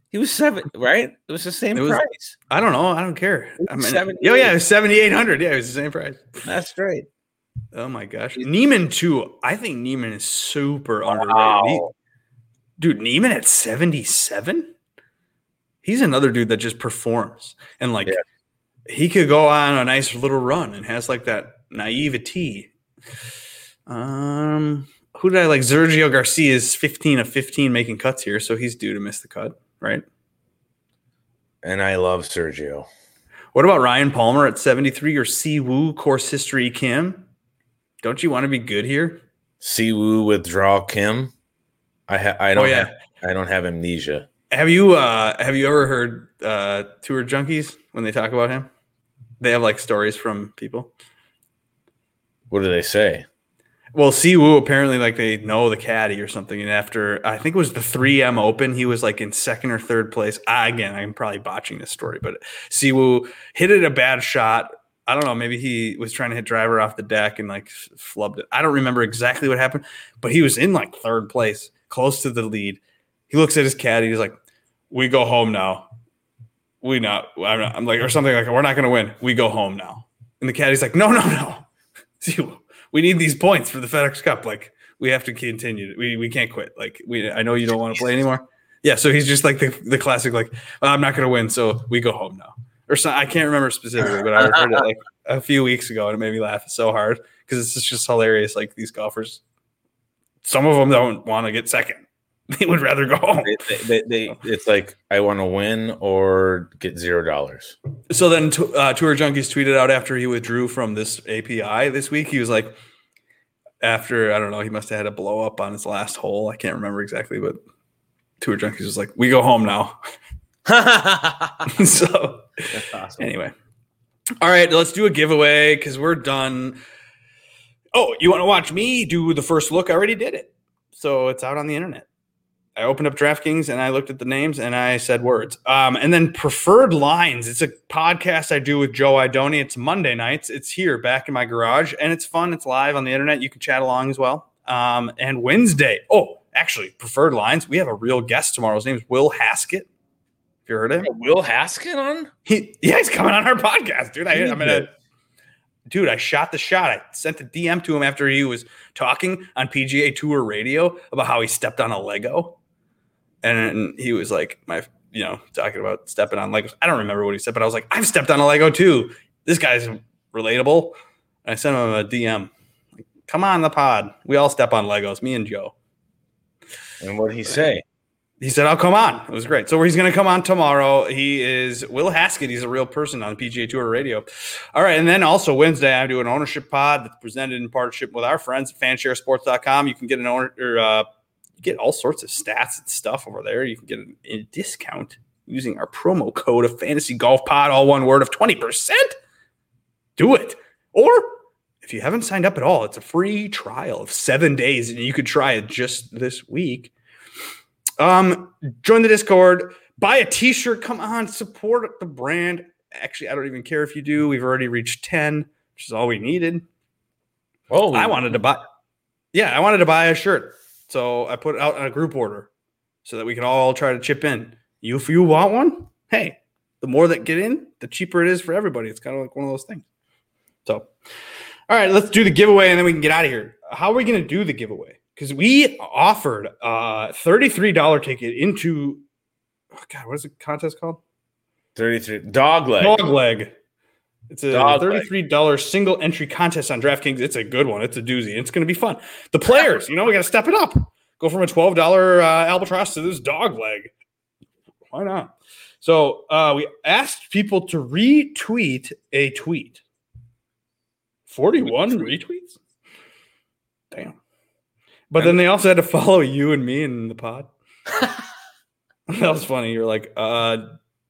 He was seven, right? It was the same was- price. I don't know. I don't care. I mean, 78. oh yeah, it was 7,800. Yeah, it was the same price. That's great. Oh my gosh. Niemann too. I think Niemann is super underrated. He- dude, Niemann at 77? He's another dude that just performs. And like Yeah. he could go on a nice little run and has like that naivety. Um who did I like? Sergio Garcia is 15 of 15 making cuts here, so he's due to miss the cut, right? And I love Sergio. What about Ryan Palmer at 73 or Si Woo course history Kim? Don't you want to be good here? Siwoo withdraw Kim. I ha- I don't Oh, yeah. have I don't have amnesia. Have you uh have you ever heard uh tour junkies when they talk about him? They have like stories from people. What do they say? Well, Siwoo apparently like they know the caddy or something, and after I think it was the 3M Open, he was like in second or third place. I, again, I'm probably botching this story, but Siwoo hit it a bad shot. I don't know. Maybe he was trying to hit driver off the deck and like flubbed it. I don't remember exactly what happened, but he was in like third place, close to the lead. He looks at his caddy. He's like, "We go home now. We not. I'm, not, I'm like, or something like, we're not going to win. We go home now." And the caddy's like, "No, no, no. <laughs> Siwoo, we need these points for the FedEx Cup. Like, we have to continue. We we can't quit. Like, we I know you don't want to play anymore. Yeah. So he's just like the, the classic, like, I'm not going to win, so we go home now. Or so, I can't remember specifically, but I heard it like a few weeks ago, and it made me laugh so hard because it's just hilarious. Like these golfers, some of them don't want to get second. <laughs> They would rather go home. They, they, they, it's like I want to win or get zero dollars. So then, uh, Tour Junkies tweeted out after he withdrew from this API this week. He was like, after I don't know, he must have had a blow up on his last hole. I can't remember exactly, but Tour Junkies was like, "We go home now." <laughs> <laughs> so That's awesome. anyway, all right, let's do a giveaway because we're done. Oh, you want to watch me do the first look? I already did it, so it's out on the internet. I opened up DraftKings and I looked at the names and I said words. Um, and then Preferred Lines. It's a podcast I do with Joe Idoni. It's Monday nights. It's here back in my garage and it's fun. It's live on the internet. You can chat along as well. Um, and Wednesday. Oh, actually, Preferred Lines. We have a real guest tomorrow. His name is Will Haskett. Have you heard of him? Will Haskett on? He yeah, he's coming on our podcast, dude. I, I'm gonna, dude. I shot the shot. I sent the DM to him after he was talking on PGA Tour Radio about how he stepped on a Lego, and he was like, my, you know, talking about stepping on Legos. I don't remember what he said, but I was like, I've stepped on a Lego too. This guy's relatable. And I sent him a DM. Like, Come on the pod. We all step on Legos. Me and Joe. And what did he say? He said, "I'll come on." It was great. So he's going to come on tomorrow. He is Will Haskett. He's a real person on PGA Tour Radio. All right, and then also Wednesday, I do an ownership pod that's presented in partnership with our friends at FanshareSports.com. You can get an owner or uh, you get all sorts of stats and stuff over there. You can get a, a discount using our promo code of Fantasy Golf Pod, all one word of twenty percent. Do it, or if you haven't signed up at all, it's a free trial of seven days, and you could try it just this week. Um, join the Discord, buy a t-shirt, come on, support the brand. Actually, I don't even care if you do. We've already reached 10, which is all we needed. Oh, I wanted to buy Yeah, I wanted to buy a shirt. So I put it out on a group order so that we can all try to chip in. You if you want one, hey, the more that get in, the cheaper it is for everybody. It's kind of like one of those things. So all right, let's do the giveaway and then we can get out of here. How are we going to do the giveaway? Because we offered a $33 ticket into, oh God, what is the contest called? 33 dog leg. Dog leg. It's a $33 single entry contest on DraftKings. It's a good one. It's a doozy. It's going to be fun. The players, you know, we got to step it up. Go from a $12 uh, albatross to this dog leg. Why not? So uh, we asked people to retweet a tweet. 41 retweets? Damn. But then they also had to follow you and me in the pod. <laughs> that was funny. You're like, uh,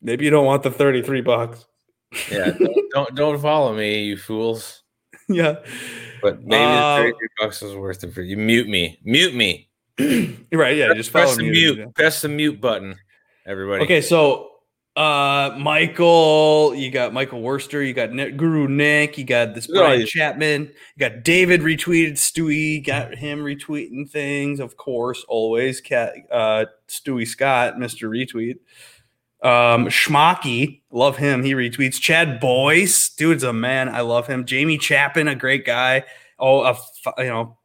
maybe you don't want the 33 bucks. Yeah, don't, <laughs> don't don't follow me, you fools. yeah. But maybe Uh, the 33 bucks was worth it for you. Mute me. Mute me. <clears throat> right. Yeah. Just Press the me. mute. Press the mute button, everybody. Okay. So, uh, Michael, you got Michael Worster, you got Nick, Guru Nick, you got this Look at all Brian Chapman, you got David retweeted Stewie, got him retweeting things, of course, always. Cat, uh, Stewie Scott, Mr. Retweet. Um, Schmacky, love him. He retweets. Chad Boyce, dude's a man. I love him. Jamie Chapin, a great guy. Oh, a you know,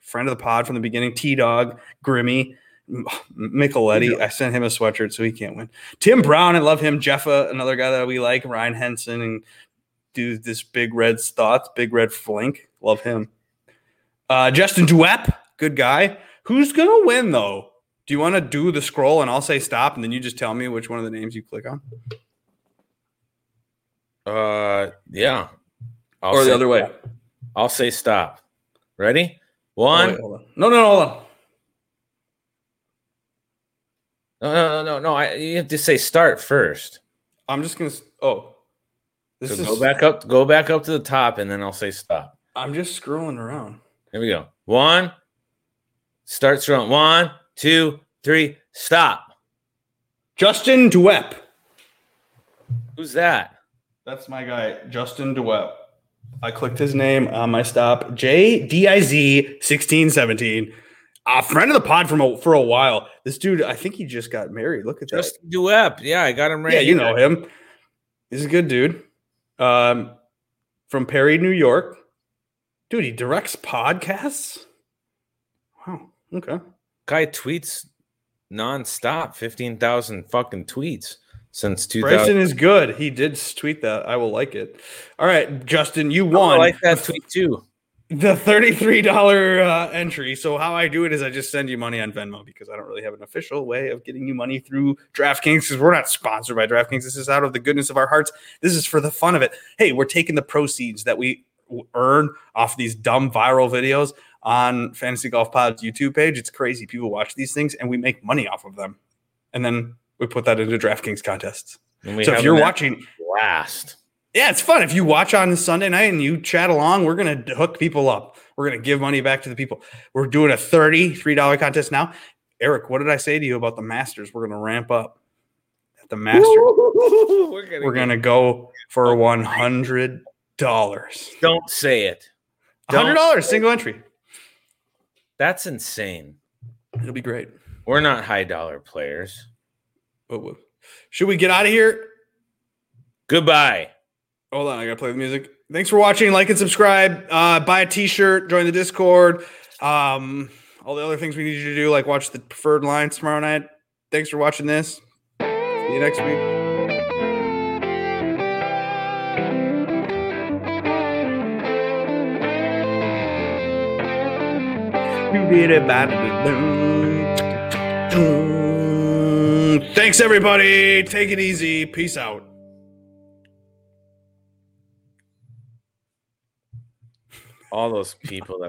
friend of the pod from the beginning. T Dog, Grimmy, Micheletti. I sent him a sweatshirt, so he can't win. Tim Brown, I love him. Jeffa, another guy that we like. Ryan Henson, and do this big red thoughts, big red flink. Love him. Uh, Justin Duep, good guy. Who's gonna win though? Do you want to do the scroll and I'll say stop, and then you just tell me which one of the names you click on, Uh, yeah. I'll or the other way? I'll say stop. Ready? Oh, One. wait, hold on. No, no, no, hold on. No, no, no, no, no. I, you have to say start first. I'm just gonna. Oh, this So is. go back up. Go back up to the top, and then I'll say stop. I'm just scrolling around. Here we go. One. Start strong. One, two, three. Stop. Justin Duep. Who's that? That's my guy, Justin Duep. I clicked his name on my stop. J D I Z sixteen seventeen. A friend of the pod from a, for a while. This dude, I think he just got married. Look at that. Just Duep. Yeah, I got him right. yeah, you know him. He's a good dude. Um, from Perry, New York. Dude, he directs podcasts. Wow. Okay. Guy tweets nonstop. Fifteen thousand fucking tweets since two thousand. Bryson is good. He did tweet that. I will like it. All right, Justin, you won. I like that tweet too. the $33 uh, entry. So how I do it is I just send you money on Venmo because I don't really have an official way of getting you money through DraftKings because we're not sponsored by DraftKings. This is out of the goodness of our hearts. This is for the fun of it. Hey, we're taking the proceeds that we earn off these dumb viral videos on Fantasy Golf Pod's YouTube page. It's crazy. People watch these things and we make money off of them. And then we put that into DraftKings contests. So if you're watching, blast. yeah, it's fun. If you watch on Sunday night and you chat along, we're going to hook people up. We're going to give money back to the people. We're doing a $33 contest now. Eric, what did I say to you about the Masters? We're going to ramp up at the Masters. we're gonna, We're going to go for $100. Don't say it. $100 single entry. That's insane. It'll be great. We're not high dollar players. Whoa. Should we get out of here? Goodbye. Hold on, I gotta play the music. Thanks for watching. Like and subscribe. Uh, buy a T-shirt. Join the Discord. Um, all the other things we need you to do, like watch the preferred lines tomorrow night. Thanks for watching this. See you next week. Thanks, everybody. Take it easy. Peace out. All those people that